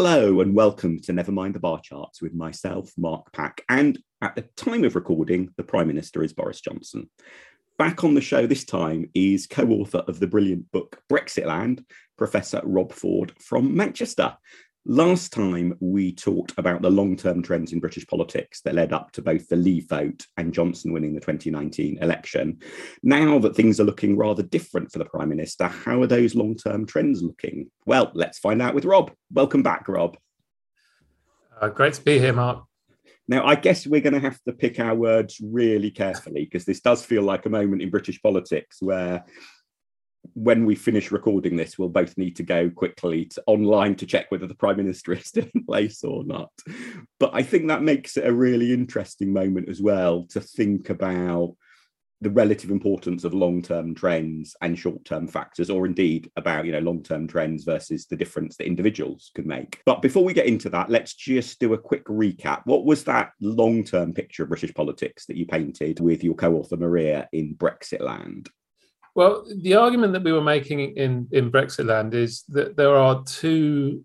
Hello and welcome to Nevermind the Bar Charts with myself, Mark Pack, and at the time of recording, the Prime Minister is Boris Johnson. Back on the show this time is co author of the brilliant book Brexitland, Professor Rob Ford from Manchester. Last time we talked about the long term trends in British politics that led up to both the Leave vote and Johnson winning the 2019 election. Now that things are looking rather different for the Prime Minister, how are those long term trends looking? Well, let's find out with Rob. Welcome back, Rob. Uh, great to be here, Mark. Now, I guess we're going to have to pick our words really carefully because this does feel like a moment in British politics where when we finish recording this, we'll both need to go quickly to online to check whether the Prime Minister is still in place or not. But I think that makes it a really interesting moment as well to think about the relative importance of long-term trends and short-term factors or indeed about you know long-term trends versus the difference that individuals can make. But before we get into that let's just do a quick recap. What was that long-term picture of british politics that you painted with your co-author maria in brexitland well, the argument that we were making in, in Brexitland is that there are two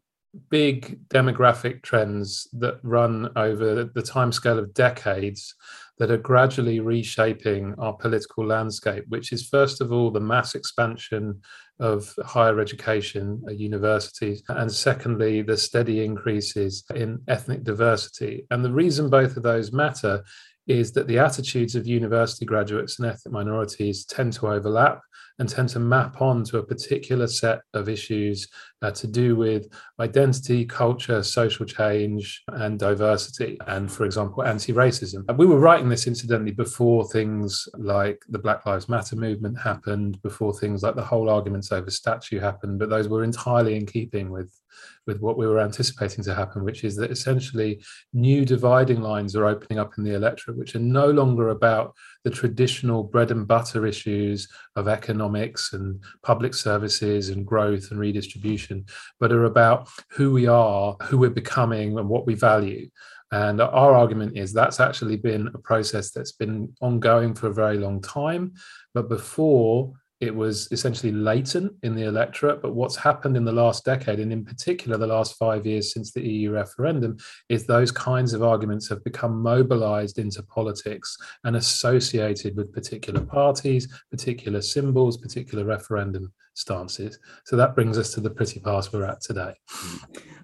big demographic trends that run over the timescale of decades that are gradually reshaping our political landscape, which is first of all the mass expansion of higher education at universities, and secondly, the steady increases in ethnic diversity. And the reason both of those matter is that the attitudes of university graduates and ethnic minorities tend to overlap and tend to map onto a particular set of issues uh, to do with identity, culture, social change, and diversity, and for example, anti racism. We were writing this incidentally before things like the Black Lives Matter movement happened, before things like the whole arguments over statue happened, but those were entirely in keeping with with what we were anticipating to happen, which is that essentially new dividing lines are opening up in the electorate, which are no longer about the traditional bread and butter issues of economics and public services and growth and redistribution, but are about who we are, who we're becoming, and what we value. And our argument is that's actually been a process that's been ongoing for a very long time. But before it was essentially latent in the electorate. But what's happened in the last decade, and in particular the last five years since the EU referendum, is those kinds of arguments have become mobilized into politics and associated with particular parties, particular symbols, particular referendum stances. So that brings us to the pretty pass we're at today.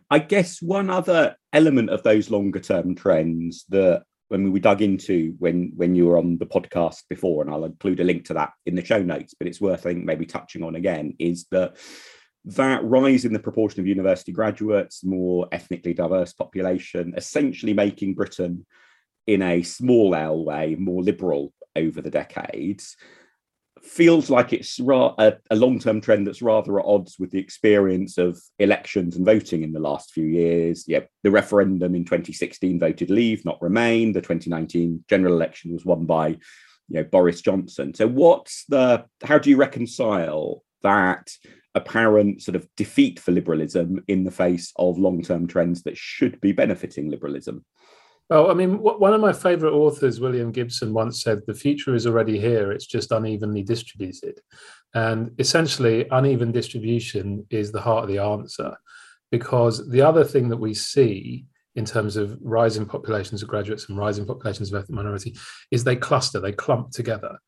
I guess one other element of those longer term trends that when we dug into when when you were on the podcast before, and I'll include a link to that in the show notes, but it's worth I think maybe touching on again, is that that rise in the proportion of university graduates, more ethnically diverse population, essentially making Britain in a small L way more liberal over the decades feels like it's ra- a, a long-term trend that's rather at odds with the experience of elections and voting in the last few years. Yeah, the referendum in 2016 voted Leave, not Remain. The 2019 general election was won by, you know, Boris Johnson. So, what's the? How do you reconcile that apparent sort of defeat for liberalism in the face of long-term trends that should be benefiting liberalism? Well, I mean, one of my favorite authors, William Gibson, once said, The future is already here, it's just unevenly distributed. And essentially, uneven distribution is the heart of the answer because the other thing that we see in terms of rising populations of graduates and rising populations of ethnic minority is they cluster, they clump together.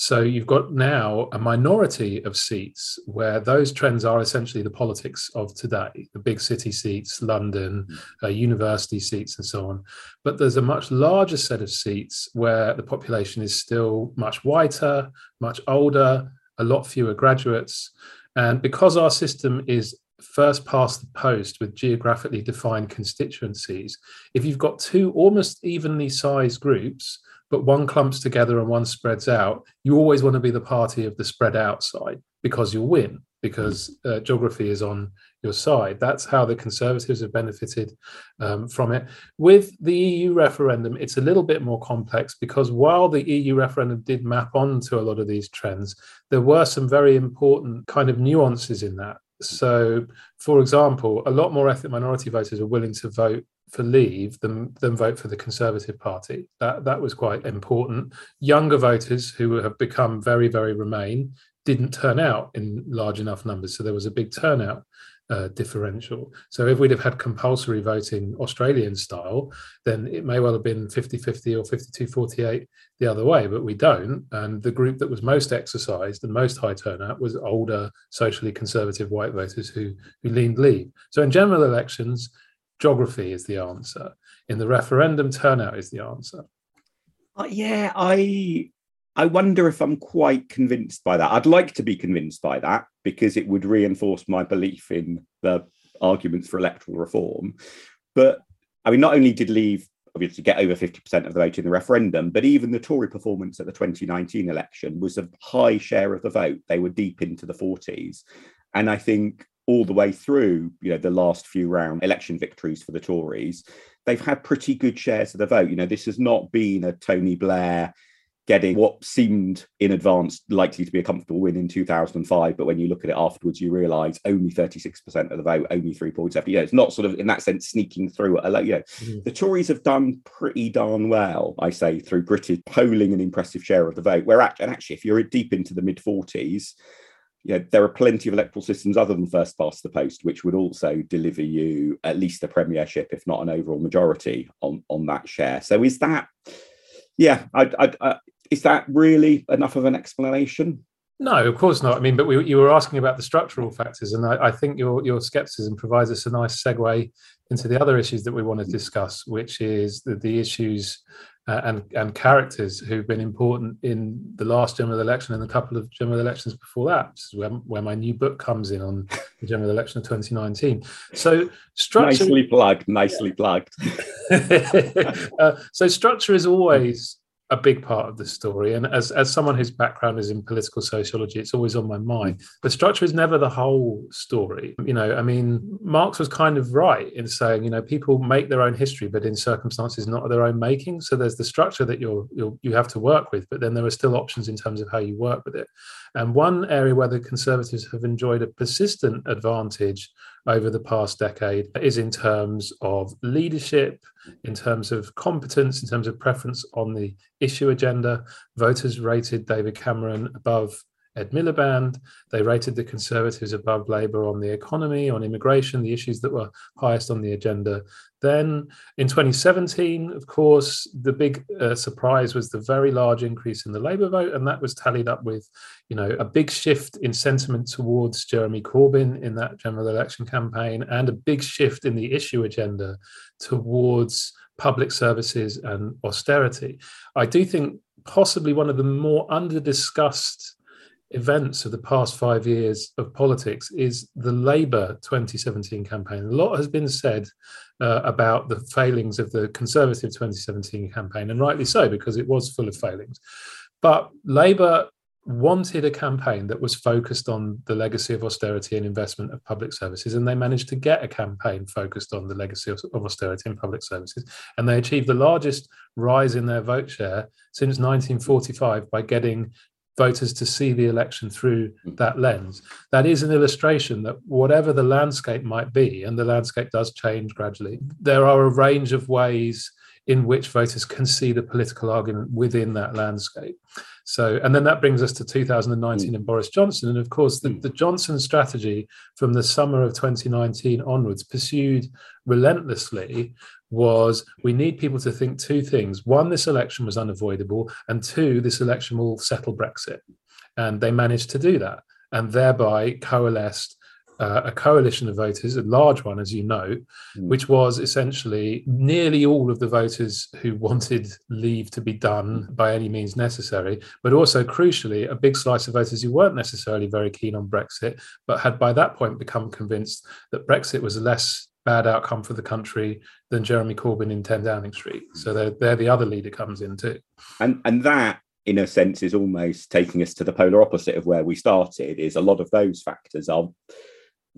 So you've got now a minority of seats where those trends are essentially the politics of today, the big city seats, London, mm. uh, university seats, and so on. But there's a much larger set of seats where the population is still much whiter, much older, a lot fewer graduates. And because our system is first past the post with geographically defined constituencies, if you've got two almost evenly sized groups, but one clumps together and one spreads out, you always want to be the party of the spread out side because you'll win, because uh, geography is on your side. That's how the Conservatives have benefited um, from it. With the EU referendum, it's a little bit more complex because while the EU referendum did map onto a lot of these trends, there were some very important kind of nuances in that. So, for example, a lot more ethnic minority voters are willing to vote for Leave than than vote for the Conservative Party. That that was quite important. Younger voters who have become very very Remain didn't turn out in large enough numbers. So there was a big turnout uh, differential. So if we'd have had compulsory voting Australian style, then it may well have been 50 50 or 52 48 the other way, but we don't. And the group that was most exercised and most high turnout was older, socially conservative white voters who, who leaned leave. So in general elections, geography is the answer. In the referendum, turnout is the answer. Uh, yeah, I I wonder if I'm quite convinced by that. I'd like to be convinced by that because it would reinforce my belief in the arguments for electoral reform. But I mean, not only did Leave obviously get over 50% of the vote in the referendum, but even the Tory performance at the 2019 election was a high share of the vote. They were deep into the 40s. And I think all the way through, you know, the last few round election victories for the Tories, they've had pretty good shares of the vote. You know, this has not been a Tony Blair getting what seemed in advance likely to be a comfortable win in 2005. But when you look at it afterwards, you realise only 36% of the vote, only three points after. You know, it's not sort of in that sense sneaking through. You know, mm-hmm. the Tories have done pretty darn well, I say, through gritted polling an impressive share of the vote. Where and actually, if you're deep into the mid 40s, you know, there are plenty of electoral systems other than first past the post, which would also deliver you at least a premiership, if not an overall majority on, on that share. So is that, yeah, I, I, I, is that really enough of an explanation? No, of course not. I mean, but we, you were asking about the structural factors, and I, I, think your your skepticism provides us a nice segue into the other issues that we want to discuss, which is the, the issues and and characters who've been important in the last general election and a couple of general elections before that. This is where, where my new book comes in on the general election of 2019. So structure nicely plugged, nicely plugged. uh, so structure is always a big part of the story. And as, as someone whose background is in political sociology, it's always on my mind. But structure is never the whole story. You know, I mean, Marx was kind of right in saying, you know, people make their own history, but in circumstances not of their own making. So there's the structure that you're, you're you have to work with, but then there are still options in terms of how you work with it. And one area where the Conservatives have enjoyed a persistent advantage over the past decade is in terms of leadership, in terms of competence, in terms of preference on the issue agenda. Voters rated David Cameron above Ed Miliband. They rated the Conservatives above Labour on the economy, on immigration, the issues that were highest on the agenda. Then in 2017, of course, the big uh, surprise was the very large increase in the Labour vote, and that was tallied up with, you know, a big shift in sentiment towards Jeremy Corbyn in that general election campaign, and a big shift in the issue agenda towards public services and austerity. I do think possibly one of the more under discussed events of the past five years of politics is the Labour 2017 campaign. A lot has been said uh, about the failings of the Conservative 2017 campaign, and rightly so, because it was full of failings. But Labour wanted a campaign that was focused on the legacy of austerity and investment of public services, and they managed to get a campaign focused on the legacy of, austerity and public services. And they achieved the largest rise in their vote share since 1945 by getting voters to see the election through hmm. that lens. That is an illustration that whatever the landscape might be, and the landscape does change gradually, there are a range of ways in which voters can see the political argument within that landscape. So, and then that brings us to 2019 mm. and Boris Johnson. And of course, the, mm. the Johnson strategy from the summer of 2019 onwards, pursued relentlessly, was we need people to think two things. One, this election was unavoidable. And two, this election will settle Brexit. And they managed to do that and thereby coalesced uh, a coalition of voters, a large one, as you know, mm. which was essentially nearly all of the voters who wanted leave to be done by any means necessary, but also crucially, a big slice of voters who weren't necessarily very keen on Brexit, but had by that point become convinced that Brexit was a less bad outcome for the country than Jeremy Corbyn in 10 Downing Street. So they're, they're the other leader comes in too. And and that in a sense is almost taking us to the polar opposite of where we started is a lot of those factors are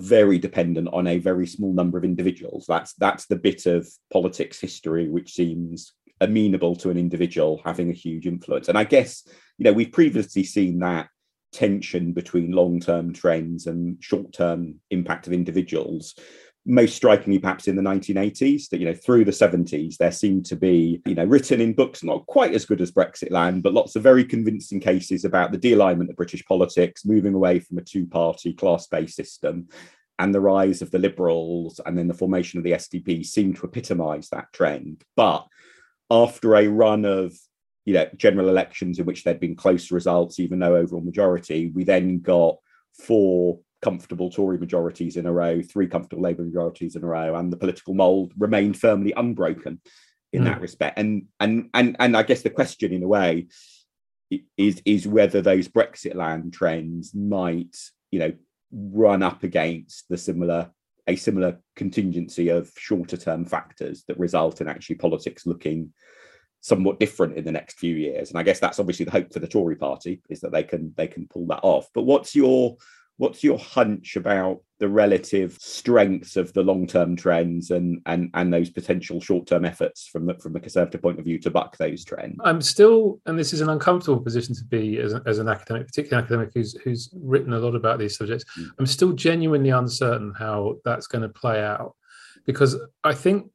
very dependent on a very small number of individuals. That's that's the bit of politics history which seems amenable to an individual having a huge influence. And I guess you know we've previously seen that tension between long-term trends and short-term impact of individuals. Most strikingly perhaps in the 1980s that you know through the 70s there seemed to be you know written in books not quite as good as brexit land but lots of very convincing cases about the de-alignment of british politics moving away from a two-party class-based system and the rise of the liberals and then the formation of the sdp seemed to epitomize that trend. But after a run of you know general elections in which there'd been close results even though overall majority we then got four comfortable Tory majorities in a row, three comfortable Labour majorities in a row, and the political mould remained firmly unbroken in mm. that respect. And and and and I guess the question, in a way, is is whether those Brexit land trends might, you know, run up against the similar a similar contingency of shorter term factors that result in actually politics looking somewhat different in the next few years and i guess that's obviously the hope for the tory party is that they can they can pull that off but what's your what's your hunch about the relative strengths of the long-term trends and and and those potential short-term efforts from the from the conservative point of view to buck those trends i'm still and this is an uncomfortable position to be as, as an academic particularly an academic who's who's written a lot about these subjects mm. i'm still genuinely uncertain how that's going to play out because i think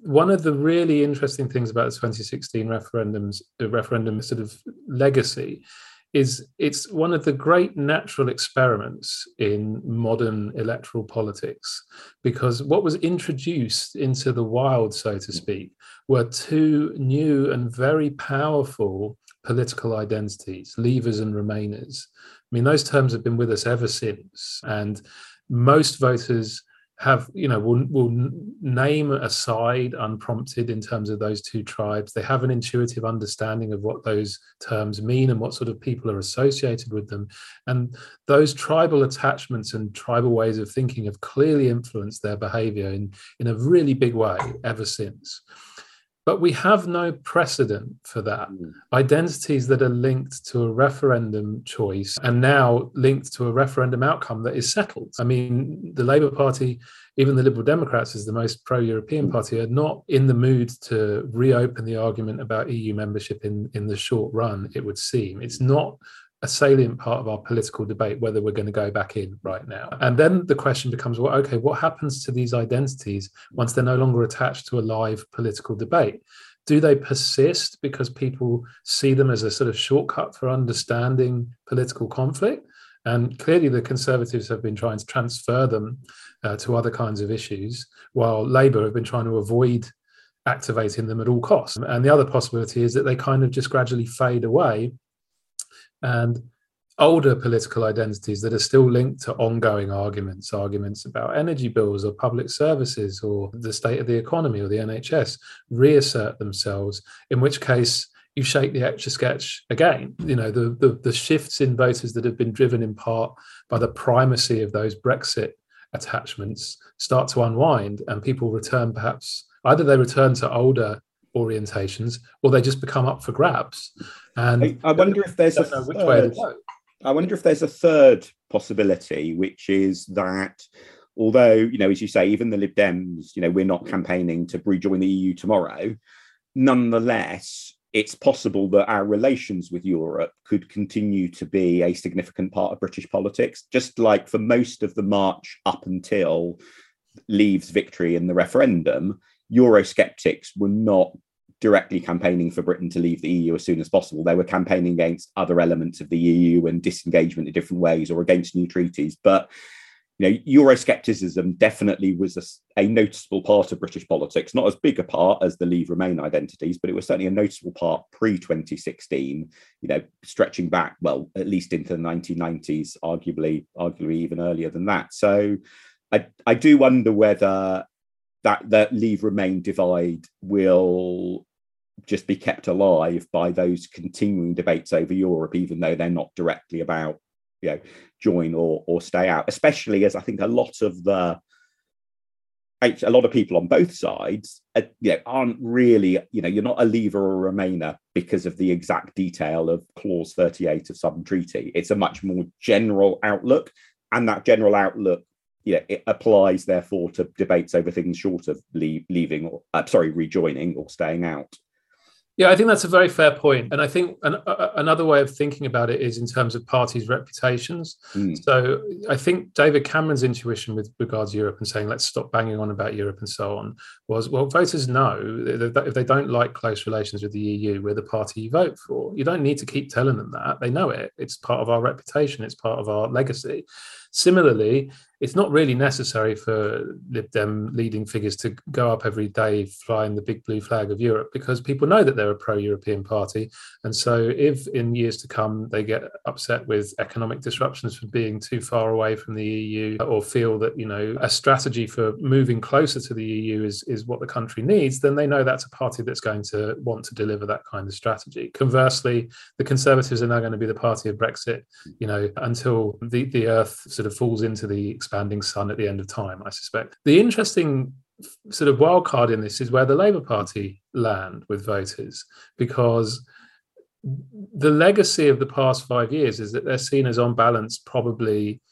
one of the really interesting things about the 2016 referendums the referendum sort of legacy is it's one of the great natural experiments in modern electoral politics because what was introduced into the wild so to speak were two new and very powerful political identities leavers and remainers. I mean those terms have been with us ever since and most voters have you know will will name a side unprompted in terms of those two tribes. They have an intuitive understanding of what those terms mean and what sort of people are associated with them. And those tribal attachments and tribal ways of thinking have clearly influenced their behavior in in a really big way ever since but we have no precedent for that. Mm. Identities that are linked to a referendum choice and now linked to a referendum outcome that is settled. I mean, the Labour Party, even the Liberal Democrats, as the most pro European mm. party, are not in the mood to reopen the argument about EU membership in, in the short run, it would seem. It's not a salient part of our political debate whether we're going to go back in right now. And then the question becomes well, okay, what happens to these identities once they're no longer attached to a live political debate? Do they persist because people see them as a sort of shortcut for understanding political conflict? And clearly, the Conservatives have been trying to transfer them uh, to other kinds of issues, while Labour have been trying to avoid activating them at all costs. And the other possibility is that they kind of just gradually fade away and older political identities that are still linked to ongoing arguments, arguments about energy bills or public services or the state of the economy or the NHS, reassert themselves, in which case you shake the etch a sketch again. You know, the, the, the shifts in voters that have been driven in part by the primacy of those Brexit attachments start to unwind and people return perhaps either they return to older orientations or they just become up for grabs and I, I wonder if there's a third, I wonder if there's a third possibility, which is that although, you know, as you say, even the Lib Dems, you know, we're not campaigning to rejoin the EU tomorrow, nonetheless, it's possible that our relations with Europe could continue to be a significant part of British politics, just like for most of the march up until Leave's victory in the referendum, Eurosceptics were not directly campaigning for Britain to leave the EU as soon as possible. They were campaigning against other elements of the EU and disengagement in different ways or against new treaties. But you know, Euroscepticism definitely was a, a, noticeable part of British politics, not as big a part as the Leave Remain identities, but it was certainly a noticeable part pre 2016. You know, stretching back well at least into the 1990s, arguably, arguably even earlier than that. So, I I do wonder whether that that Leave Remain divide will just be kept alive by those continuing debates over Europe, even though they're not directly about you know join or or stay out. Especially as I think a lot of the a lot of people on both sides uh, you know, aren't really, you know, you're not a leaver or a remainer because of the exact detail of clause 38 of some treaty. It's a much more general outlook. And that general outlook you know, it applies therefore to debates over things short of leave, leaving or uh, sorry, rejoining or staying out. Yeah, I think that's a very fair point. And I think an, a, another way of thinking about it is in terms of parties' reputations. Mm. So I think David Cameron's intuition with regards to Europe and saying, let's stop banging on about Europe and so on was, well, voters know that if they don't like close relations with the EU, we're the party you vote for. You don't need to keep telling them that. They know it. It's part of our reputation, it's part of our legacy. Similarly, it's not really necessary for Lib Dem leading figures to go up every day flying the big blue flag of Europe because people know that they're a pro European party. And so, if in years to come they get upset with economic disruptions from being too far away from the EU or feel that, you know, a strategy for moving closer to the EU is, is what the country needs, then they know that's a party that's going to want to deliver that kind of strategy. Conversely, the Conservatives are now going to be the party of Brexit, you know, until the, the earth sort of falls into the expanding sun at the end of time, I suspect. The interesting sort of wild card in this is where the Labour Party land with voters, because the legacy of the past five years is that they're seen as, on balance, probably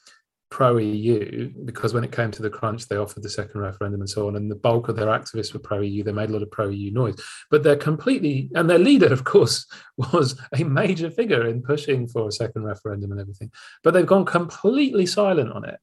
pro EU because when it came to the crunch, they offered the second referendum and so on. And the bulk of their activists were pro EU. They made a lot of pro EU noise, but they're completely, and their leader, of course, was a major figure in pushing for a second referendum and everything. But they've gone completely silent on it.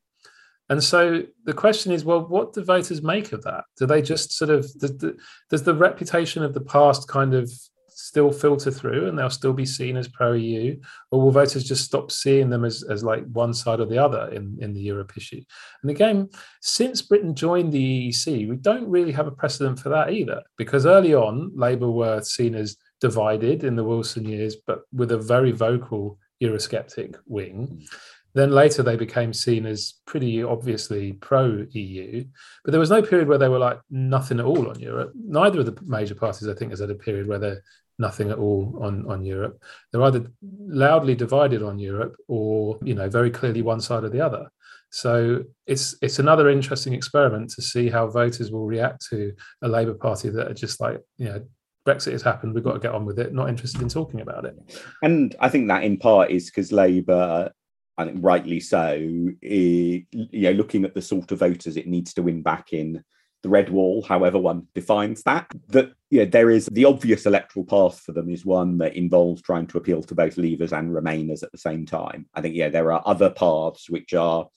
And so the question is, well, what do voters make of that? Do they just sort of does the, does the reputation of the past kind of still filter through and they'll still be seen as pro EU, or will voters just stop seeing them as, as like one side or the other in, in the Europe issue? And again, since Britain joined the EEC, we don't really have a precedent for that either, because early on, Labour were seen as divided in the Wilson years, but with a very vocal Eurosceptic wing. Mm. Then later they became seen as pretty obviously pro EU, but there was no period where they were like nothing at all on Europe. Neither of the major parties, I think, has had a period where they're nothing at all on, on Europe. They're either loudly divided on Europe or, you know, very clearly one side or the other. So it's it's another interesting experiment to see how voters will react to a Labour Party that are just like, you know, Brexit has happened, we've got to get on with it, not interested in talking about it. And I think that in part is because Labour I think rightly so, you know, looking at the sort of voters it needs to win back in the red wall, however one defines that, that you know, there is the obvious electoral path for them is one that involves trying to appeal to both Leavers and Remainers at the same time. I think, yeah, there are other paths which are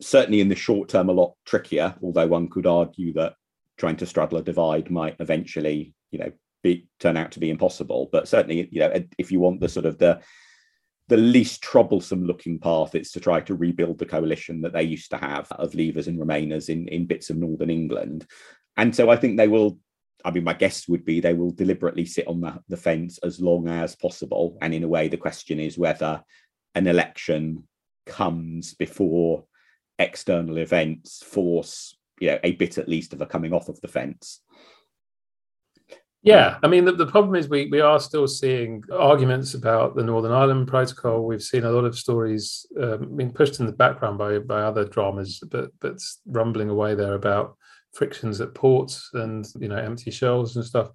certainly in the short term a lot trickier, although one could argue that trying to straddle a divide might eventually, you know, be turn out to be impossible. But certainly, you know, if you want the sort of the the least troublesome looking path is to try to rebuild the coalition that they used to have of leavers and remainers in, in bits of northern England. And so I think they will, I mean, my guess would be they will deliberately sit on the, the fence as long as possible. And in a way, the question is whether an election comes before external events force, you know, a bit at least of a coming off of the fence. Yeah, I mean, the, the problem is we, we are still seeing arguments about the Northern Ireland Protocol. We've seen a lot of stories um, being pushed in the background by, by other dramas, but but rumbling away there about frictions at ports and you know empty shells and stuff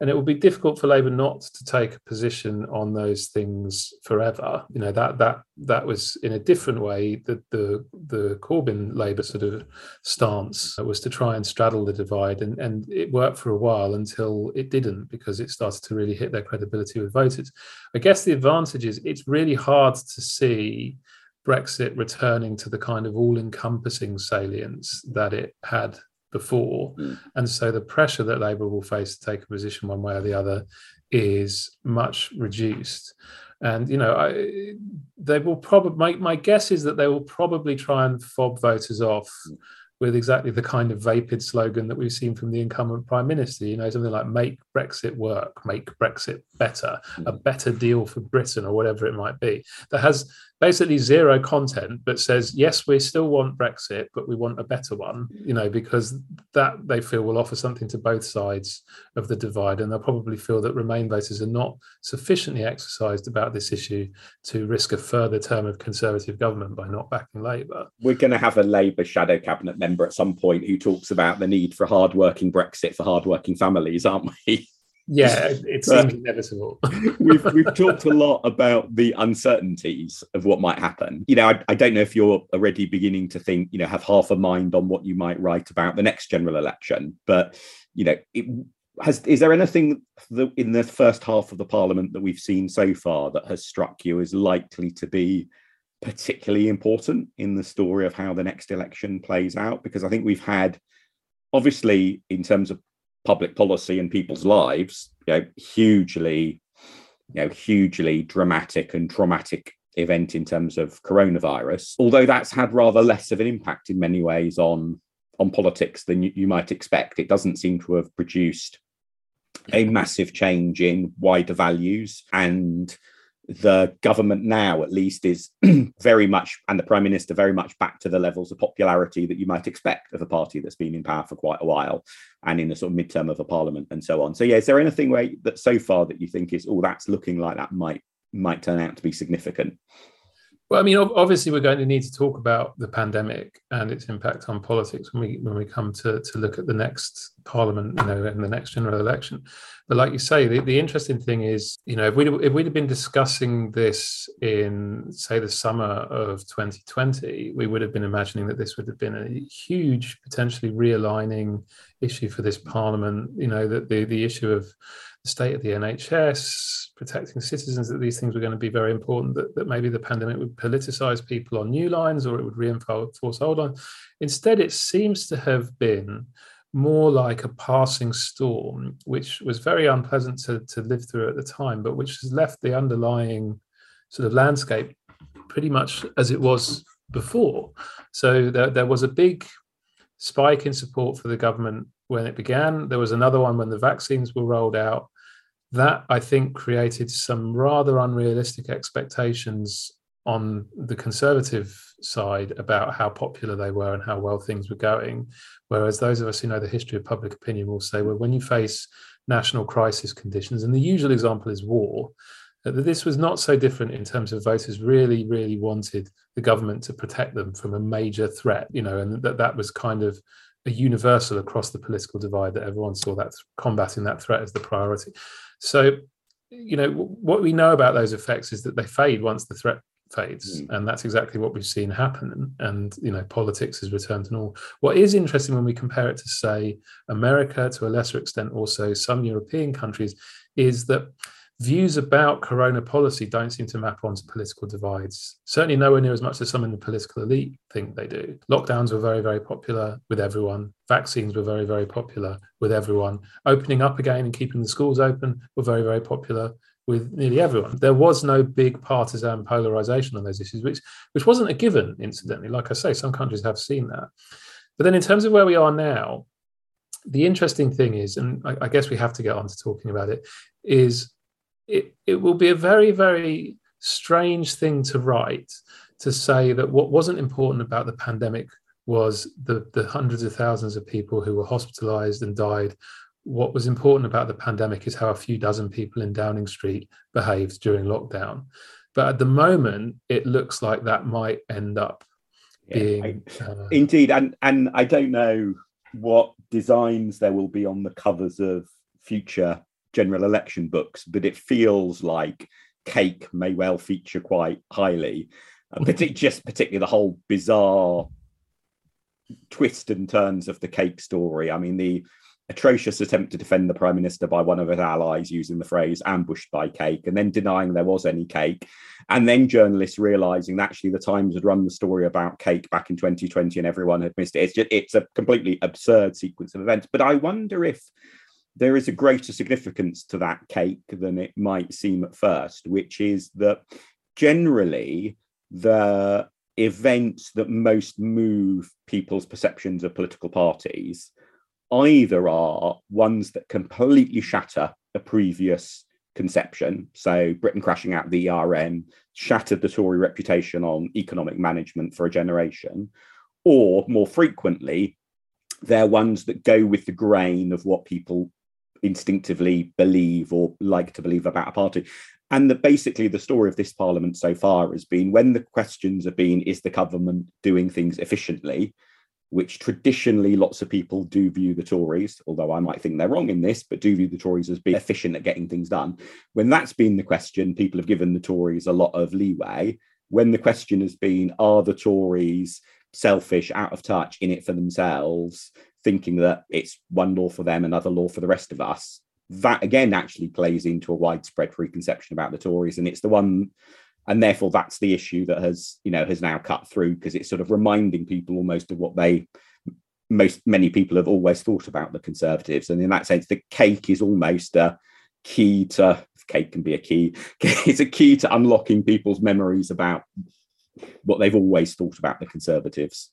and it will be difficult for Labour not to take a position on those things forever. You know that that that was in a different way that the the Corbyn Labour sort of stance was to try and straddle the divide, and and it worked for a while until it didn't because it started to really hit their credibility with voters. I guess the advantage is it's really hard to see. Brexit returning to the kind of all encompassing salience that it had before. Mm. And so the pressure that Labour will face to take a position one way or the other is much reduced. And you know, I, they will probably. My, my guess is that they will probably try and fob voters off mm with exactly the kind of vapid slogan that we've seen from the incumbent prime minister. You know, something like "Make Brexit work," "Make Brexit better," a hmm. better deal for Britain, or whatever it might be. That has basically zero content, but says yes, we still want Brexit, but we want a better one. You know, because that they feel will offer something to both sides of the divide, and they'll probably feel that Remain voters are not sufficiently exercised about this issue to risk a further term of Conservative government by not backing Labour. We're going to have a Labour shadow cabinet member at some point who talks about the need for hard-working Brexit for hard-working families, aren't we? Yeah, it seems inevitable. we've we've talked a lot about the uncertainties of what might happen. You know, I, I, don't know if you're already beginning to think, you know, have half a mind on what you might write about the next general election, but you know, it, has is there anything that in the first half of the parliament that we've seen so far that has struck you as likely to be particularly important in the story of how the next election plays out? Because I think we've had, obviously, in terms of public policy and people's lives, you know, hugely, you know, hugely dramatic and traumatic event in terms of coronavirus. Although that's had rather less of an impact in many ways on on politics than you, you might expect. It doesn't seem to have produced a massive change in wider values and the government now at least is very much and the prime minister very much back to the levels of popularity that you might expect of a party that's been in power for quite a while and in the sort of midterm of a parliament and so on. So yeah is there anything where that so far that you think is oh that's looking like that might might turn out to be significant I mean, obviously, we're going to need to talk about the pandemic and its impact on politics when we when we come to to look at the next parliament, you know, and the next general election. But like you say, the, the interesting thing is, you know, if we if we'd have been discussing this in say the summer of 2020, we would have been imagining that this would have been a huge, potentially realigning issue for this parliament. You know, that the the issue of the state of the NHS, protecting citizens, that these things were going to be very important, that, that maybe the pandemic would politicize people on new lines or it would reinforce old lines. Instead, it seems to have been more like a passing storm, which was very unpleasant to, to live through at the time, but which has left the underlying sort of landscape pretty much as it was before. So there, there was a big spike in support for the government when it began. There was another one when the vaccines were rolled out that I think created some rather unrealistic expectations on the conservative side about how popular they were and how well things were going. Whereas those of us who know the history of public opinion will say, well, when you face national crisis conditions, and the usual example is war, that this was not so different in terms of voters really, really wanted the government to protect them from a major threat, you know, and that that was kind of a universal across the political divide that everyone saw that combating that threat as the priority. So, you know, what we know about those effects is that they fade once the threat fades, mm. and that's exactly what we've seen happen. And you know, politics has returned to normal. What is interesting when we compare it to, say, America, to a lesser extent, also some European countries, is that views about corona policy don't seem to map onto political divides. Certainly nowhere near as much as some in the political elite think they do. Lockdowns were very, very popular with everyone. Vaccines were very, very popular with everyone. Opening up again and keeping the schools open were very, very popular with nearly everyone. There was no big partisan polarization on those issues, which which wasn't a given, incidentally. Like I say, some countries have seen that. But then in terms of where we are now, the interesting thing is, and I, I guess we have to get on to talking about it, is it, it will be a very, very strange thing to write to say that what wasn't important about the pandemic was the, the hundreds of thousands of people who were hospitalized and died. What was important about the pandemic is how a few dozen people in Downing Street behaved during lockdown. But at the moment, it looks like that might end up yeah, being. I, uh, indeed. And, and I don't know what designs there will be on the covers of future general election books, but it feels like cake may well feature quite highly. Uh, but it just particularly the whole bizarre twist and turns of the cake story. I mean, the atrocious attempt to defend the prime minister by one of his allies using the phrase ambushed by cake and then denying there was any cake and then journalists realizing that actually the times had run the story about cake back in 2020 and everyone had missed it it's just it's a completely absurd sequence of events but i wonder if there is a greater significance to that cake than it might seem at first, which is that generally the events that most move people's perceptions of political parties either are ones that completely shatter a previous conception. So Britain crashing out the ERM shattered the Tory reputation on economic management for a generation, or more frequently, they're ones that go with the grain of what people instinctively believe or like to believe about a party. And that basically the story of this parliament so far has been when the questions have been, is the government doing things efficiently? Which traditionally lots of people do view the Tories, although I might think they're wrong in this, but do view the Tories as being efficient at getting things done. When that's been the question, people have given the Tories a lot of leeway. When the question has been, are the Tories selfish, out of touch, in it for themselves, thinking that it's one law for them, another law for the rest of us. That again actually plays into a widespread preconception about the Tories, and it's the one, and therefore that's the issue that has you know has now cut through because it's sort of reminding people almost of what they most many people have always thought about the Conservatives, and in that sense, the cake is almost a key to cake can be a key. It's a key to unlocking people's memories about what they've always thought about the Conservatives.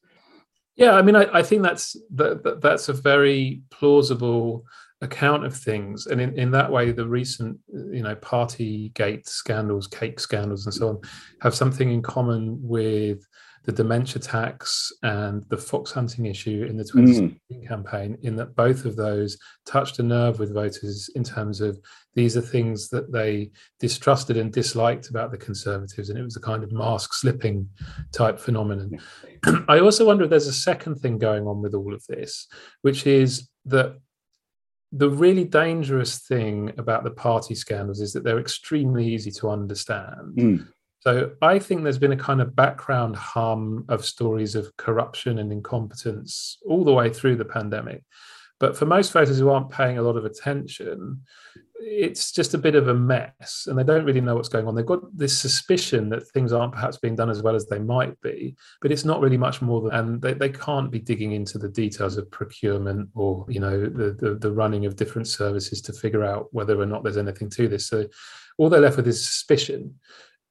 Yeah, I mean, I, I think that's that, that's a very plausible account of things, and in, in that way, the recent you know party gate scandals, cake scandals, and so on, have something in common with the dementia tax and the fox hunting issue in the 2016 mm. campaign, in that both of those touched a nerve with voters in terms of these are things that they distrusted and disliked about the Conservatives, and it was a kind of mask slipping type phenomenon. I also wonder if there's a second thing going on with all of this, which is that the really dangerous thing about the party scandals is that they're extremely easy to understand. Mm. So I think there's been a kind of background hum of stories of corruption and incompetence all the way through the pandemic. But for most voters who aren't paying a lot of attention, it's just a bit of a mess and they don't really know what's going on. They've got this suspicion that things aren't perhaps being done as well as they might be, but it's not really much more than, and they, they can't be digging into the details of procurement or, you know, the, the, the running of different services to figure out whether or not there's anything to this. So all they're left with is suspicion.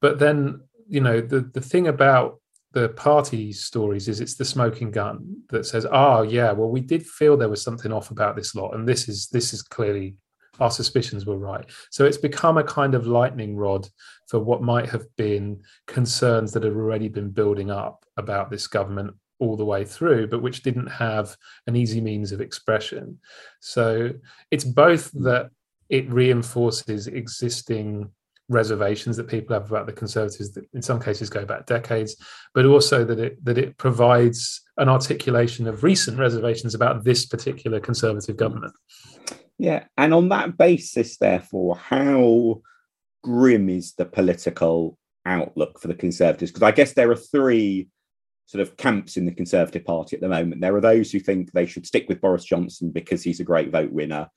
But then, you know, the, the thing about the party stories is it's the smoking gun that says, oh yeah, well, we did feel there was something off about this lot. And this is this is clearly our suspicions were right. So it's become a kind of lightning rod for what might have been concerns that had already been building up about this government all the way through, but which didn't have an easy means of expression. So it's both hmm. that it reinforces existing reservations that people have about the conservatives that in some cases go back decades but also that it that it provides an articulation of recent reservations about this particular conservative government. Yeah and on that basis therefore how grim is the political outlook for the conservatives? Because i guess there are three sort of camps in the conservative party at the moment. There are those who think they should stick with boris johnson because he's a great vote winner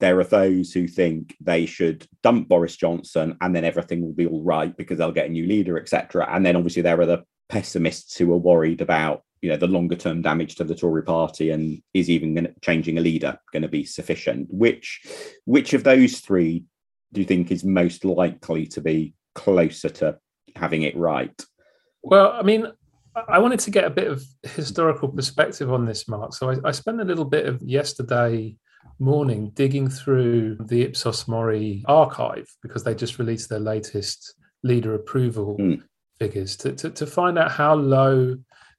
there are those who think they should dump Boris Johnson and then everything will be all right because they'll get a new leader, etc. And then obviously there are the pessimists who are worried about you know the longer term damage to the Tory party and is even changing a leader going to be sufficient? Which which of those three do you think is most likely to be closer to having it right? Well, I mean, I wanted to get a bit of historical perspective on this, Mark. So I, I spent a little bit of yesterday morning digging through the Ipsos Mori archive because they just released their latest leader approval mm. figures to, to, to find out how low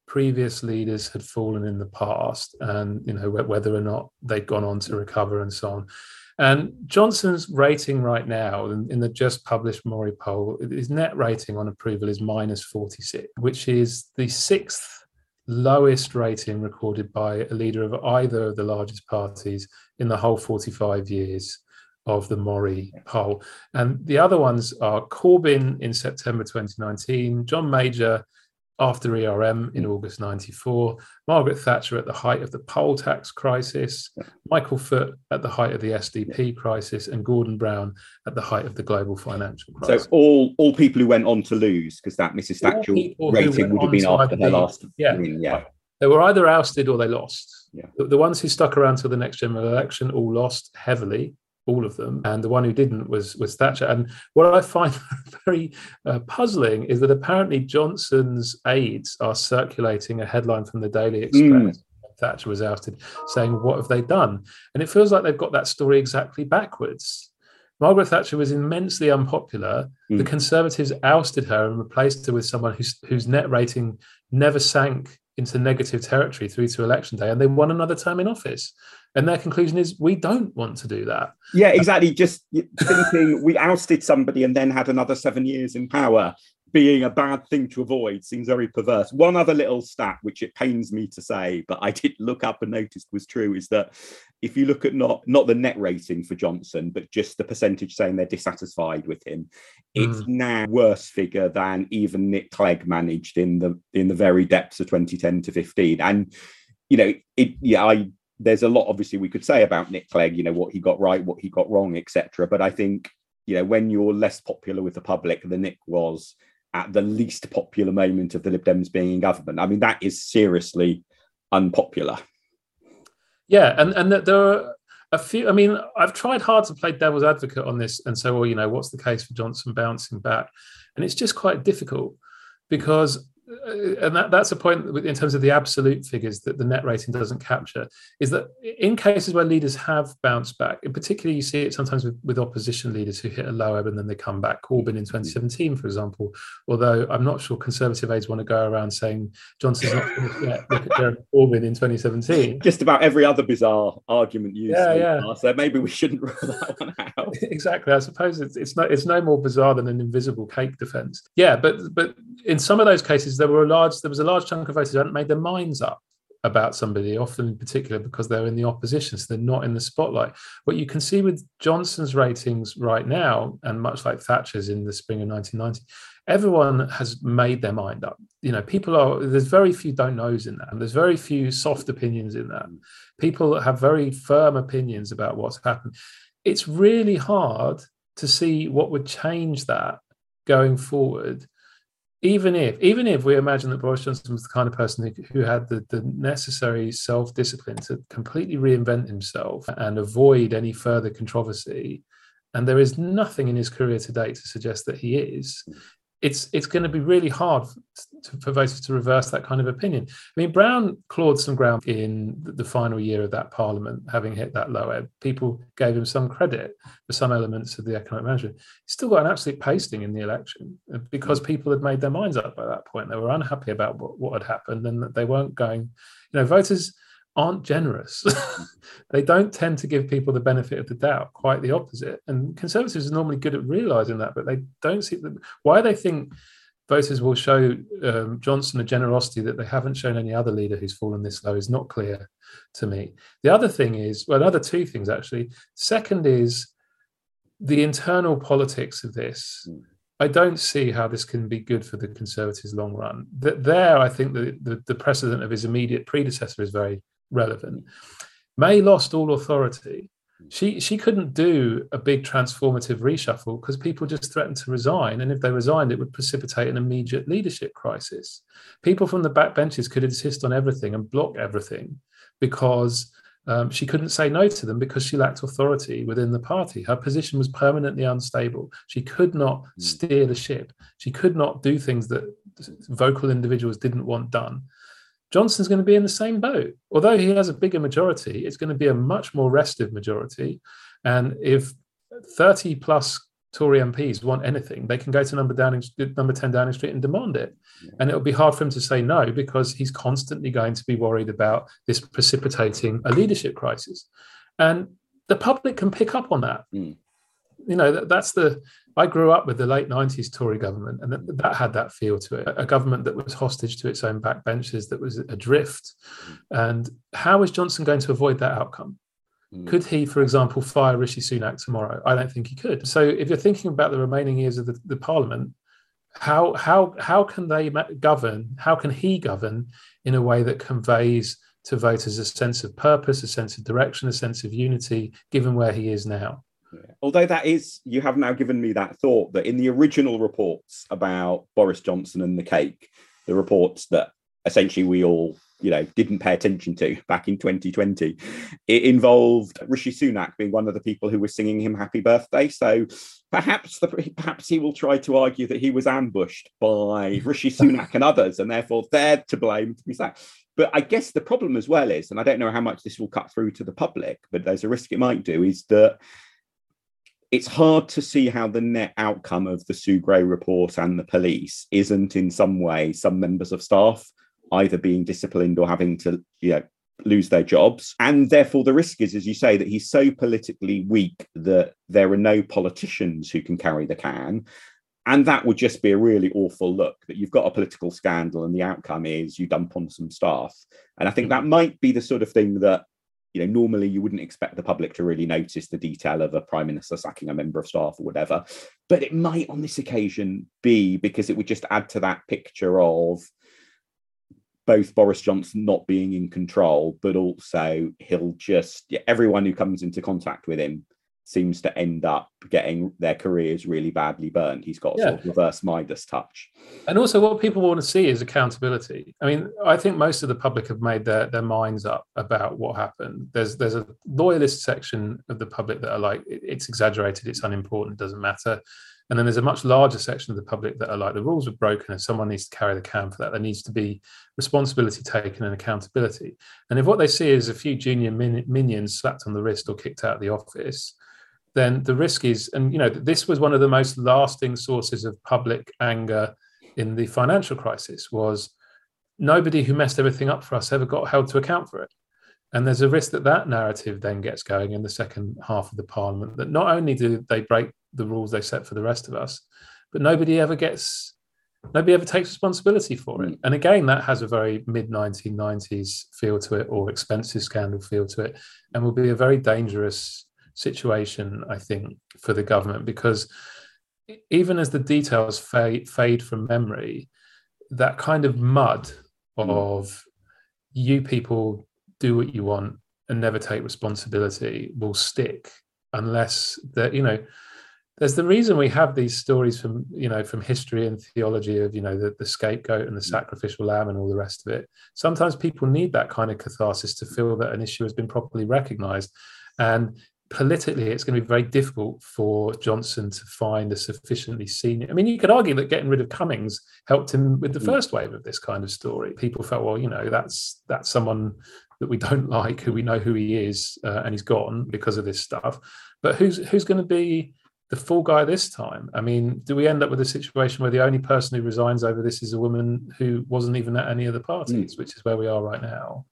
previous leaders had fallen in the past and you know whether or not they'd gone on to recover and so on and johnson's rating right now in, in the just published mori poll his net rating on approval is minus 46 which is the sixth lowest rating recorded by a leader of either of the largest parties in the whole 45 years of the Mori poll. And the other ones are Corbyn in September 2019, John Major after ERM in August 94, Margaret Thatcher at the height of the poll tax crisis, Michael Foot at the height of the SDP crisis, and Gordon Brown at the height of the global financial crisis. So all all people who went on to lose because that Mrs Thatcher rating would have been after their last yeah, win, yeah. They were either ousted or they lost. Yeah. The, the ones who stuck around till the next general election all lost heavily all of them, and the one who didn't was was Thatcher. And what I find very uh, puzzling is that apparently Johnson's aides are circulating a headline from the Daily Express. Mm. Thatcher was ousted, saying, "What have they done?" And it feels like they've got that story exactly backwards. Margaret Thatcher was immensely unpopular. Mm. The Conservatives ousted her and replaced her with someone whose whose net rating never sank into negative territory through to election day, and they won another term in office. And their conclusion is we don't want to do that. Yeah, exactly. Just thinking we ousted somebody and then had another seven years in power being a bad thing to avoid seems very perverse. One other little stat, which it pains me to say, but I did look up and noticed was true, is that if you look at not not the net rating for Johnson, but just the percentage saying they're dissatisfied with him, it's mm. now worse figure than even Nick Clegg managed in the in the very depths of 2010 to 15. And you know, it yeah, I there's a lot obviously we could say about Nick Clegg, you know, what he got right, what he got wrong, etc. But I think, you know, when you're less popular with the public than Nick was at the least popular moment of the Lib Dems being in government, I mean, that is seriously unpopular. Yeah, and and there are a few. I mean, I've tried hard to play devil's advocate on this and say, well, you know, what's the case for Johnson bouncing back? And it's just quite difficult because and that, that's a point in terms of the absolute figures that the net rating doesn't capture is that in cases where leaders have bounced back in particular you see it sometimes with, with opposition leaders who hit a low ebb and then they come back. Corbyn in mm. 2017 for example although i'm not sure conservative aides want to go around saying johnson's not finished yet look at jeremy corbyn in 2017 just about every other bizarre argument used yeah, so, yeah. So maybe we shouldn't rule that one out. Exactly i suppose it's, it's no it's no more bizarre than an invisible cake defense. Yeah but but in some of those cases there were a large there was a large chunk of voters who hadn't made their minds up about somebody, often in particular because they're in the opposition, so they're not in the spotlight. What you can see with Johnson's ratings right now, and much like Thatcher's in the spring of 1990, everyone has made their mind up. You know, people are there's very few don't knows in that, and there's very few soft opinions in that. People have very firm opinions about what's happened. It's really hard to see what would change that going forward even if even if we imagine that Boris Johnson was the kind of person who, who had the, the necessary self-discipline to completely reinvent himself and avoid any further controversy, and there is nothing in his career to date to suggest that he is, it's it's going to be really hard to, for voters to reverse that kind of opinion. I mean, Brown clawed some ground in the final year of that parliament, having hit that low ebb. People gave him some credit for some elements of the economic management. He still got an absolute pasting in the election uh, because people had made their minds up by that point. They were unhappy about what, what had happened and that they weren't going. You know, voters aren't generous. they don't tend to give people the benefit of the doubt, quite the opposite. And conservatives are normally good at realizing that, but they don't see the, why they think voters will show um, Johnson a generosity that they haven't shown any other leader who's fallen this low is not clear to me. The other thing is, well, another two things actually. Second is the internal politics of this. Hmm. I don't see how this can be good for the Conservatives long run. That there, I think the, the, the precedent of his immediate predecessor is very relevant. May lost all authority. She she couldn't do a big transformative reshuffle because people just threatened to resign, and if they resigned, it would precipitate an immediate leadership crisis. People from the back benches could insist on everything and block everything because um, she couldn't say no to them because she lacked authority within the party. Her position was permanently unstable. She could not mm. steer the ship. She could not do things that vocal individuals didn't want done. Johnson's going to be in the same boat. Although he has a bigger majority, it's going to be a much more restive majority. And if 30 plus Tory MPs want anything, they can go to number Downing, number 10 Downing Street and demand it. Yeah. And it'll be hard for him to say no because he's constantly going to be worried about this precipitating a leadership crisis. And the public can pick up on that. Mm. You know, that, that's the I grew up with the late 90s Tory government, and that, that, had that feel to it a government that was hostage to its own backbenches, that was adrift. And how is Johnson going to avoid that outcome? Mm. Could he, for example, fire Rishi Sunak tomorrow? I don't think he could. So, if you're thinking about the remaining years of the, the parliament, how how how can they govern? How can he govern in a way that conveys to voters a sense of purpose, a sense of direction, a sense of unity, given where he is now? Although that is, you have now given me that thought that in the original reports about Boris Johnson and the cake, the reports that essentially we all, you know, didn't pay attention to back in 2020, it involved Rishi Sunak being one of the people who was singing him happy birthday. So perhaps the, perhaps he will try to argue that he was ambushed by Rishi Sunak and others, and therefore they're to blame to be sacked. But I guess the problem as well is, and I don't know how much this will cut through to the public, but there's a risk it might do, is that it's hard to see how the net outcome of the Sue Gray report and the police isn't in some way some members of staff either being disciplined or having to you know lose their jobs. And therefore the risk is as you say that he's so politically weak that there are no politicians who can carry the can. And that would just be a really awful look that you've got a political scandal and the outcome is you dump on some staff. And i think hmm. that might be the sort of thing that you know, normally you wouldn't expect the public to really notice the detail of a prime minister sacking a member of staff or whatever. But it might on this occasion be because it would just add to that picture of both Boris Johnson not being in control, but also he'll just everyone who comes into contact with him seems to end up getting their careers really badly burned. He's got a yeah. sort of reverse Midas touch. And also, what people want to see is accountability. I mean, I think most of the public have made their, their minds up about what happened. There's there's a loyalist section of the public that are like, it's exaggerated, it's unimportant, doesn't matter. And then there's a much larger section of the public that are like, the rules were broken and someone needs to carry the can for that. There needs to be responsibility taken and accountability. And if what they see is a few junior min- minions slapped on the wrist or kicked out of the office, then the risk is, and you know, this was one of the most lasting sources of public anger in the financial crisis was nobody who messed everything up for us ever got held to account for it. And there's a risk that that narrative then gets going in the second half of the parliament that not only do they break the rules they set for the rest of us, but nobody ever gets, nobody ever takes responsibility for it. Mm. And again, that has a very mid 1990s feel to it or expenses scandal feel to it and will be a very dangerous situation, I think, for the government because even as the details fade, fade from memory, that kind of mud hmm. of you people do what you want and never take responsibility will stick unless that you know there's the reason we have these stories from you know from history and theology of you know the, the scapegoat and the hmm. sacrificial lamb and all the rest of it sometimes people need that kind of catharsis to feel that an issue has been properly recognized and politically it's going to be very difficult for Johnson to find a sufficiently senior. I mean, you could argue that getting rid of Cummings helped him with the mm. first wave of this kind of story. People felt, well, you know, that's that's someone that we don't like, who we know who he is, uh, and he's gone because of this stuff. But who's who's going to be the full guy this time? I mean, do we end up with a situation where the only person who resigns over this is a woman who wasn't even at any of the parties, mm. which is where we are right now?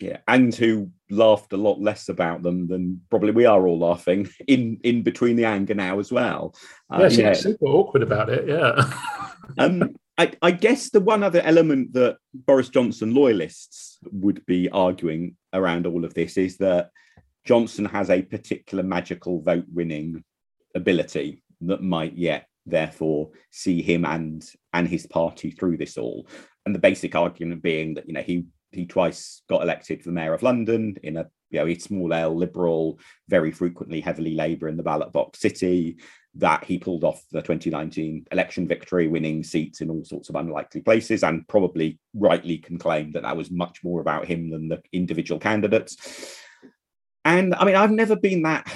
Yeah, and who laughed a lot less about them than probably we are all laughing in in between the anger now as well. Uh, yeah, she's yeah. super awkward about it. Yeah. um, I, I, guess the one other element that Boris Johnson loyalists would be arguing around all of this is that Johnson has a particular magical vote winning ability that might yet therefore see him and and his party through this all. And the basic argument being that you know he he twice got elected for the mayor of London in a you know small L liberal, very frequently heavily Labour in the ballot box city. That he pulled off the 2019 election victory, winning seats in all sorts of unlikely places, and probably rightly can claim that that was much more about him than the individual candidates. And I mean, I've never been that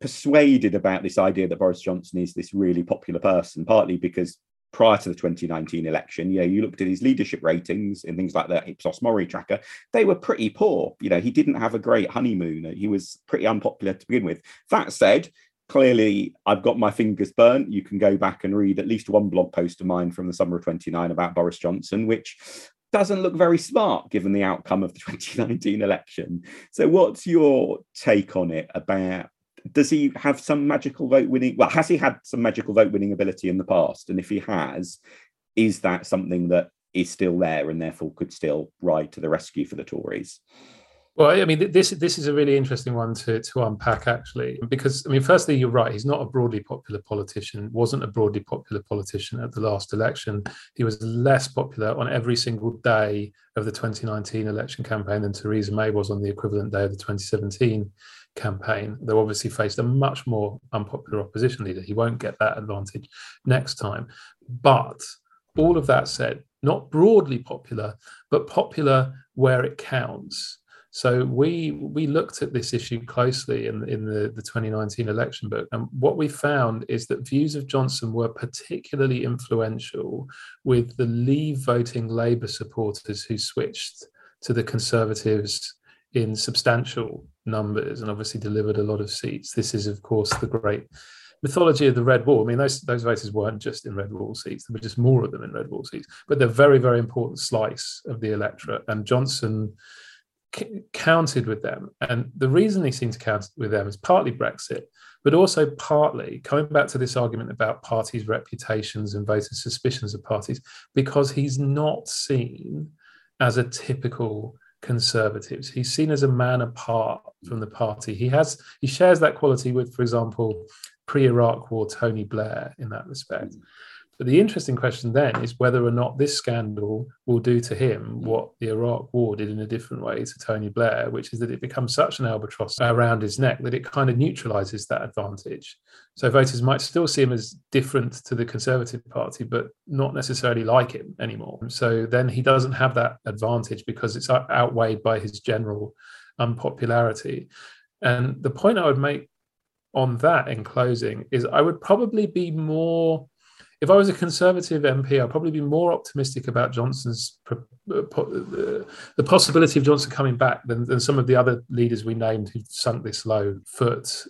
persuaded about this idea that Boris Johnson is this really popular person, partly because prior to the 2019 election, you know, you looked at his leadership ratings and things like that, Ipsos Mori tracker, they were pretty poor. You know, he didn't have a great honeymoon. He was pretty unpopular to begin with. That said, clearly I've got my fingers burnt. You can go back and read at least one blog post of mine from the summer of 29 about Boris Johnson, which doesn't look very smart given the outcome of the 2019 election. So, what's your take on it about does he have some magical vote winning? Well, has he had some magical vote winning ability in the past? And if he has, is that something that is still there and therefore could still ride to the rescue for the Tories? Well, I mean, this this is a really interesting one to to unpack actually, because I mean, firstly, you're right. He's not a broadly popular politician. wasn't a broadly popular politician at the last election. He was less popular on every single day of the 2019 election campaign than Theresa May was on the equivalent day of the 2017 campaign, they obviously faced a much more unpopular opposition leader. He won't get that advantage next time. But all of that said, not broadly popular, but popular where it counts. So we we looked at this issue closely in, in the, the 2019 election book. And what we found is that views of Johnson were particularly influential with the leave voting Labour supporters who switched to the Conservatives in substantial numbers and obviously delivered a lot of seats. This is, of course, the great mythology of the Red Wall. I mean, those those voters weren't just in Red Wall seats; there were just more of them in Red Wall seats. But they're very, very important slice of the electorate, and Johnson c- counted with them. And the reason he seemed to count with them is partly Brexit, but also partly coming back to this argument about parties' reputations and voters' suspicions of parties, because he's not seen as a typical conservatives. He's seen as a man apart mm. from the party. He has he shares that quality with, for example, pre-Iraq War Tony Blair in that respect. Mm. But the interesting question then is whether or not this scandal will do to him what the Iraq War did in a different way to Tony Blair, which is that it becomes such an albatross around his neck that it kind of neutralizes that advantage. So voters might still see him as different to the Conservative Party, but not necessarily like him anymore. So then he doesn't have that advantage because it's outweighed by his general unpopularity. And the point I would make on that in closing is I would probably be more if I was a Conservative MP, I'd probably be more optimistic about Johnson's uh, the possibility of Johnson coming back than, than some of the other leaders we named who sunk this low. Foot,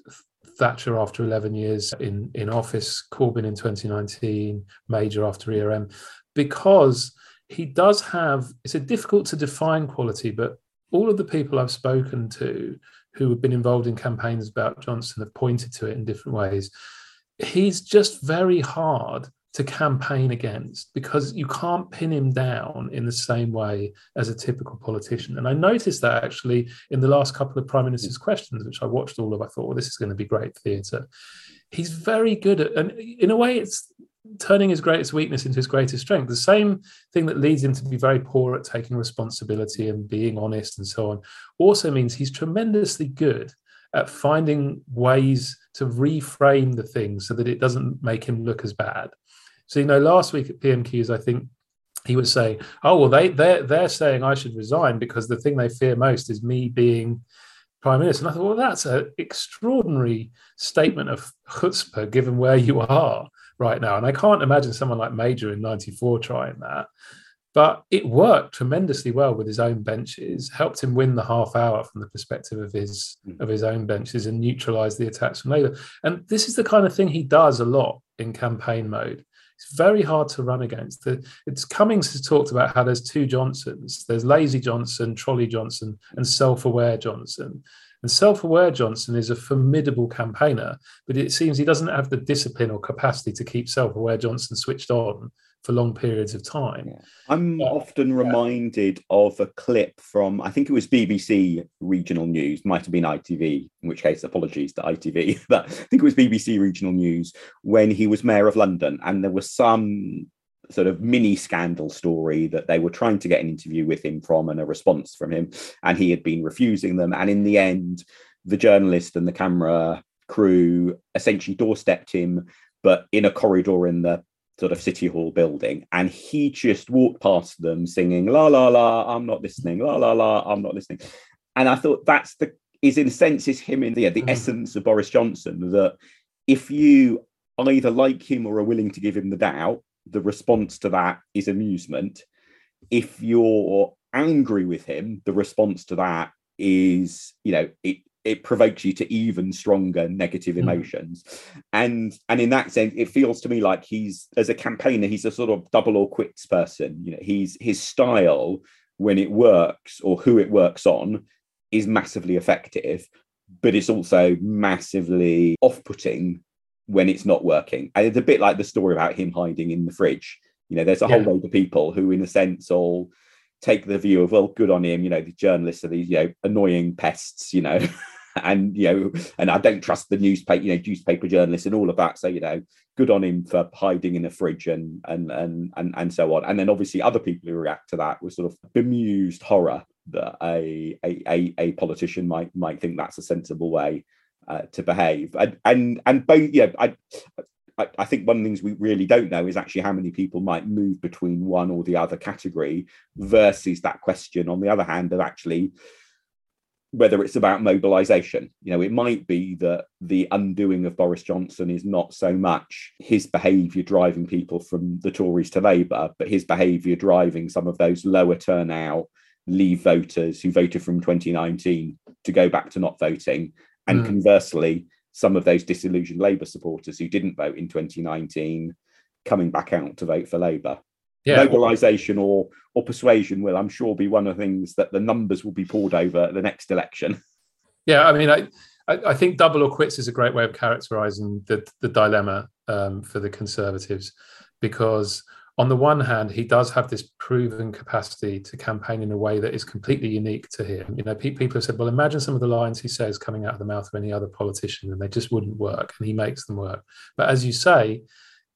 Thatcher after 11 years in, in office, Corbyn in 2019, Major after ERM, because he does have, it's a difficult to define quality, but all of the people I've spoken to who have been involved in campaigns about Johnson have pointed to it in different ways. He's just very hard to campaign against because you can't pin him down in the same way as a typical politician. And I noticed that actually in the last couple of Prime Minister's questions, which I watched all of, I thought, well, this is going to be great theatre. He's very good at, and in a way, it's turning his greatest weakness into his greatest strength. The same thing that leads him to be very poor at taking responsibility and being honest and so on also means he's tremendously good at finding ways to reframe the thing so that it doesn't make him look as bad. So you know, last week at PMQs, I think he was saying, "Oh well, they they're they're saying I should resign because the thing they fear most is me being prime minister." And I thought, well, that's an extraordinary statement of chutzpah, given where you are right now. And I can't imagine someone like Major in '94 trying that. But it worked tremendously well with his own benches, helped him win the half hour from the perspective of his mm. of his own benches and neutralise the attacks from Labour. And this is the kind of thing he does a lot in campaign mode. It's very hard to run against. The, it's Cummings has talked about how there's two Johnsons. There's lazy Johnson, trolley Johnson, and self-aware Johnson. And self-aware Johnson is a formidable campaigner, but it seems he doesn't have the discipline or capacity to keep self-aware Johnson switched on for long periods of time. Yeah. I'm often yeah. reminded of a clip from, I think it was BBC Regional News, might have been ITV, in which case apologies to ITV, but I think it was BBC Regional News when he was Mayor of London and there was some sort of mini scandal story that they were trying to get an interview with him from and a response from him and he had been refusing them and in the end the journalist and the camera crew essentially doorstepped him but in a corridor in the sort of city hall building and he just walked past them singing la la la i'm not listening la la la i'm not listening and i thought that's the is in a sense is him in the, the mm. essence of boris johnson that if you either like him or are willing to give him the doubt the response to that is amusement if you're angry with him the response to that is you know it it provokes you to even stronger negative hmm. emotions mm. and and in that sense it feels to me like he's as a campaigner he's a sort of double or quits person you know he's his style when it works or who it works on is massively effective but it's also massively off-putting when it's not working and it's a bit like the story about him hiding in the fridge you know there's a yeah. whole load of people who in a sense all take the view of well good on him you know the journalists are these you know annoying pests you know and you know, and I don't trust the newspaper, you know, newspaper journalists and all of that. So you know, good on him for hiding in a fridge and and and and and so on. And then obviously other people who react to that with sort of bemused horror that a a a, a politician might might think that's a sensible way uh, to behave. And and and both, yeah, I. I, think one of the things we really don't know is actually how many people might move between one or the other category versus that question, on the other hand, of actually whether it's about mobilization. You know, it might be that the undoing of Boris Johnson is not so much his behaviour driving people from the Tories to Labour, but his behaviour driving some of those lower turnout leave voters who voted from 2019 to go back to not voting. And mm. conversely, some of those disillusioned Labour supporters who didn't vote in 2019 coming back out to vote for Labour yeah. mobilization or or persuasion will i'm sure be one of the things that the numbers will be poured over the next election yeah i mean i i, think double or quits is a great way of characterizing the the dilemma um, for the conservatives because on the one hand, he does have this proven capacity to campaign in a way that is completely unique to him. You know, people have said, well, imagine some of the lines he says coming out of the mouth of any other politician, and they just wouldn't work, and he makes them work. But as you say,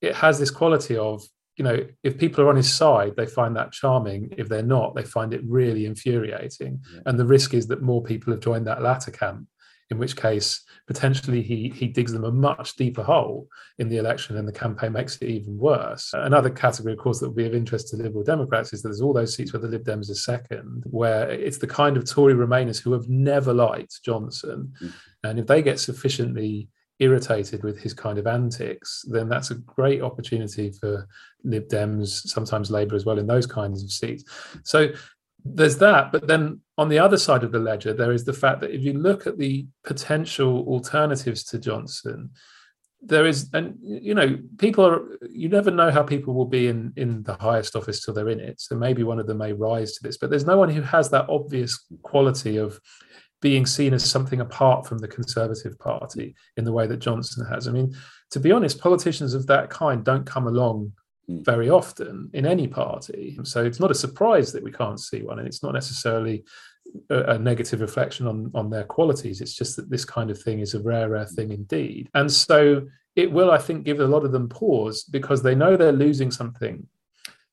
it has this quality of you know, if people are on his side, they find that charming. If they're not, they find it really infuriating. Yeah. And the risk is that more people have joined that latter camp, in which case potentially he he digs them a much deeper hole in the election, and the campaign makes it even worse. Another category, of course, that would be of interest to Liberal Democrats is that there's all those seats where the Lib Dems are second, where it's the kind of Tory Remainers who have never liked Johnson, mm. and if they get sufficiently irritated with his kind of antics, then that's a great opportunity for Lib Dems, sometimes Labour as well, in those kinds of seats. So there's that. But then on the other side of the ledger, there is the fact that if you look at the potential alternatives to Johnson, there is and you know people are you never know how people will be in in the highest office till they're in it so maybe one of them may rise to this but there's no one who has that obvious quality of being seen as something apart from the Conservative Party in the way that Johnson has. I mean, to be honest, politicians of that kind don't come along hmm. very often in any party. So it's not a surprise that we can't see one, and it's not necessarily a, a, negative reflection on, on their qualities. It's just that this kind of thing is a rare, rare thing indeed. And so it will, I think, give a lot of them pause because they know they're losing something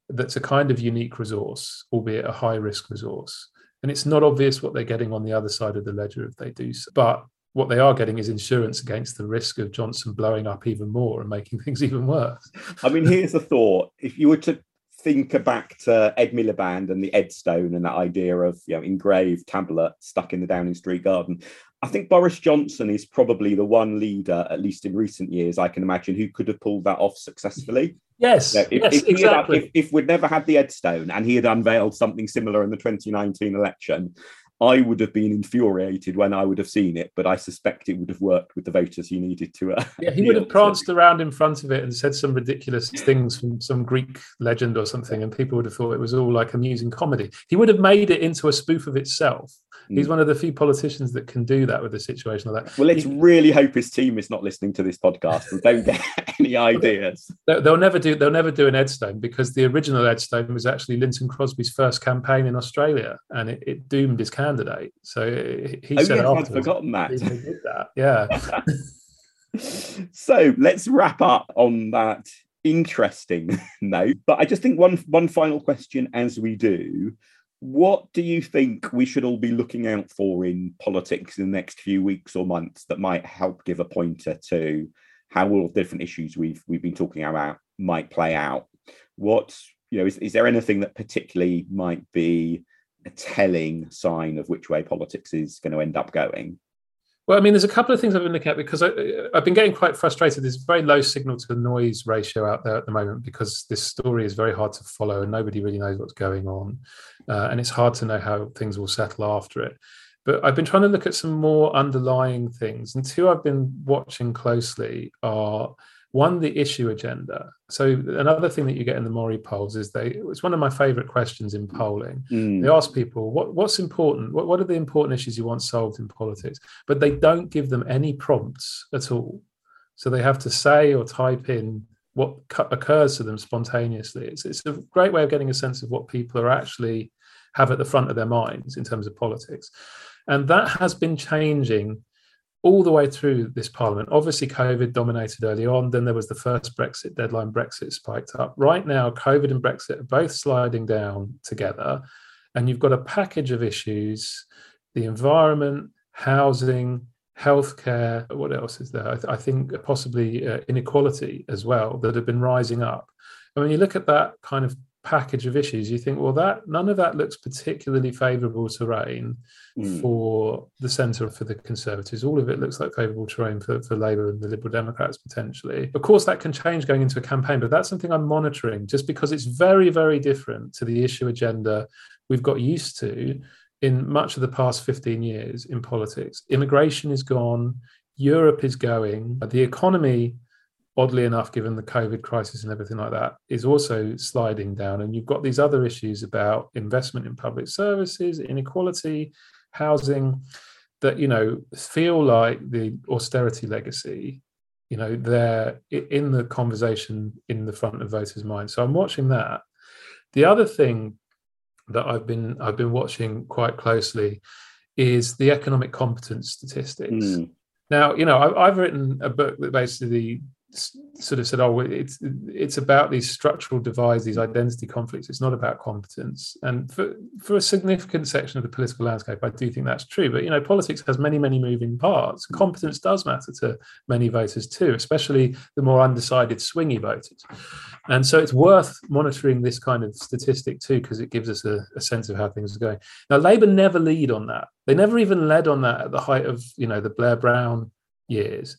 that's a kind of unique resource, albeit a high risk resource. And it's not obvious what they're getting on the other side of the ledger if they do so. But what they are getting is insurance against the risk of Johnson blowing up even more and making things even worse. I mean, here's a thought. If you were to think back to Ed Miliband and the Edstone and that idea of you know engraved tablet stuck in the Downing Street garden. I think Boris Johnson is probably the one leader, at least in recent years, I can imagine, who could have pulled that off successfully. Yes, if, yes, if exactly. Had, if, if, we'd never had the Edstone and he had unveiled something similar in the 2019 election, I would have been infuriated when I would have seen it, but I suspect it would have worked with the voters he needed to. Uh, yeah, he would have pranced around in front of it and said some ridiculous things from some Greek legend or something, and people would have thought it was all like amusing comedy. He would have made it into a spoof of itself. He's mm. one of the few politicians that can do that with a situation like that. Well, let's he, really hope his team is not listening to this podcast and don't get any ideas. They'll never do. They'll never do an Edstone because the original Edstone was actually Lynton Crosby's first campaign in Australia, and it, it doomed his candidate. So he oh, said, yes, "I'd forgotten that." Did that. Yeah. so let's wrap up on that interesting note. But I just think one one final question as we do. What do you think we should all be looking out for in politics in the next few weeks or months that might help give a pointer to how all the different issues we've we've been talking about might play out? What you know is, is there anything that particularly might be a telling sign of which way politics is going to end up going? Well, I mean, there's a couple of things I've been looking at because I, have been getting quite frustrated. There's very low signal to noise ratio out there at the moment because this story is very hard to follow and nobody really knows what's going on. Uh, and it's hard to know how things will settle after it. But I've been trying to look at some more underlying things. And two I've been watching closely are one the issue agenda. So another thing that you get in the mori polls is they it's one of my favorite questions in polling. Mm. they ask people what, what's important? What, what are the important issues you want solved in politics? But they don't give them any prompts at all. So they have to say or type in what occurs to them spontaneously. It's, it's a great way of getting a sense of what people are actually have at the front of their minds in terms of politics. And that has been changing all the way through this parliament. Obviously, COVID dominated early on. Then there was the first Brexit deadline. Brexit spiked up. Right now, COVID and Brexit are both sliding down together. And you've got a package of issues the environment, housing, healthcare. What else is there? I, th- I think possibly uh, inequality as well that have been rising up. And when you look at that kind of package of issues, you think, well, that none of that looks particularly favourable terrain mm. for the centre for the Conservatives. All of it looks like favourable terrain for, for Labour and the Liberal Democrats potentially. Of course, that can change going into a campaign, but that's something I'm monitoring just because it's very, very different to the issue agenda we've got used to in much of the past 15 years in politics. Immigration is gone. Europe is going. The economy oddly enough, given the COVID crisis and everything like that, is also sliding down. And you've got these other issues about investment in public services, inequality, housing, that you know feel like the austerity legacy. You know, they're in the conversation in the front of voters' minds. So I'm watching that. The other thing that I've been I've been watching quite closely is the economic competence statistics. Mm. Now, you know, I've, I've, written a book that basically sort of said, "Oh, it's it's about these structural divides, these identity conflicts. It's not about competence." And for for a significant section of the political landscape, I do think that's true. But you know, politics has many many moving parts. Competence does matter to many voters too, especially the more undecided swingy voters. And so it's worth monitoring this kind of statistic too, because it gives us a, a sense of how things are going. Now, Labour never lead on that. They never even led on that at the height of you know the Blair Brown years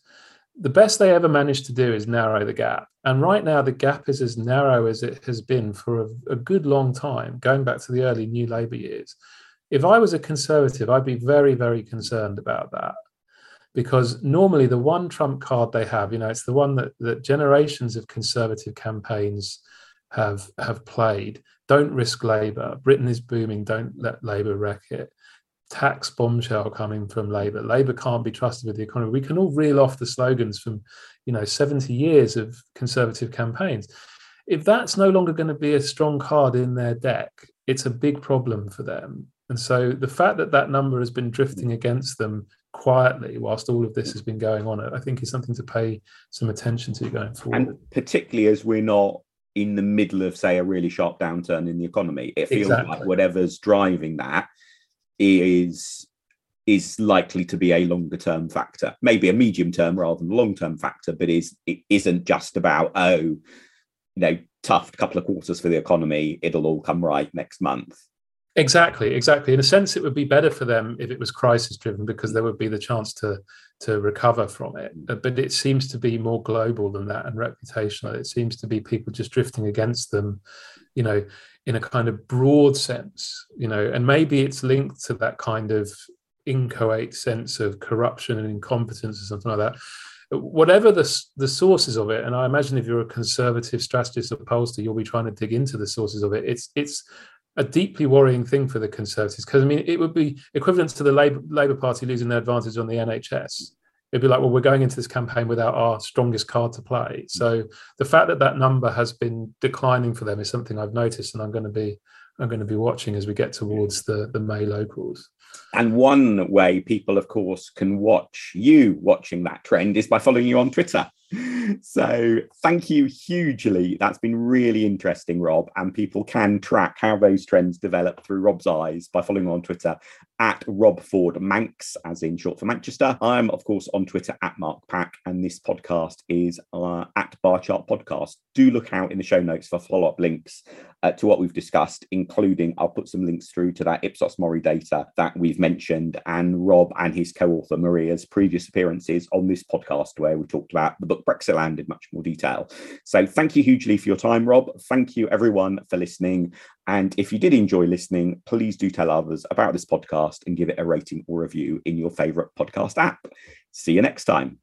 the best they ever managed to do is narrow the gap. And right now, the gap is as narrow as it has been for a, a, good long time, going back to the early New Labour years. If I was a Conservative, I'd be very, very concerned about that. Because normally, the one trump card they have, you know, it's the one that, that generations of Conservative campaigns have, have played. Don't risk Labour. Britain is booming. Don't let Labour wreck it tax bombshell coming from Labour. Labour can't be trusted with the economy. We can all reel off the slogans from, you know, 70 years of Conservative campaigns. If that's no longer going to be a strong card in their deck, it's a big problem for them. And so the fact that that number has been drifting against them quietly whilst all of this has been going on, I think is something to pay some attention to going forward. And particularly as we're not in the middle of, say, a really sharp downturn in the economy, it feels exactly. like whatever's driving that is is likely to be a longer term factor, maybe a medium term rather than long term factor, but is it isn't just about oh, you know, tough couple of quarters for the economy, it'll all come right next month. Exactly, exactly. In a sense, it would be better for them if it was crisis driven because there would be the chance to to recover from it. But it seems to be more global than that and reputational. It seems to be people just drifting against them, you know, in a kind of broad sense, you know, and maybe it's linked to that kind of inchoate sense of corruption and incompetence or something like that. Whatever the, the sources of it, and I imagine if you're a conservative strategist or pollster, you'll be trying to dig into the sources of it. It's it's a deeply worrying thing for the Conservatives because I mean it would be equivalent to the Labour, Labour Party losing their advantage on the NHS it'd be like, well, we're going into this campaign without our strongest card to play. So the fact that that number has been declining for them is something I've noticed, and I'm going to be I'm going to be watching as we get towards the the May locals. And one way people, of course, can watch you watching that trend is by following you on Twitter. So thank you hugely. That's been really interesting, Rob. And people can track how those trends develop through Rob's eyes by following on Twitter at Rob Ford Mancs, as in short for Manchester. I'm, of course, on Twitter at Mark Pack, and this podcast is uh, at Bar Chart Podcast. Do look out in the show notes for follow up links uh, to what we've discussed, including I'll put some links through to that Ipsos Mori data that we've mentioned, and Rob and his co author Maria's previous appearances on this podcast, where we talked about the book Brexitland in much more detail. So thank you hugely for your time, Rob. Thank you, everyone, for listening. And if you did enjoy listening, please do tell others about this podcast and give it a rating or review in your favorite podcast app. See you next time.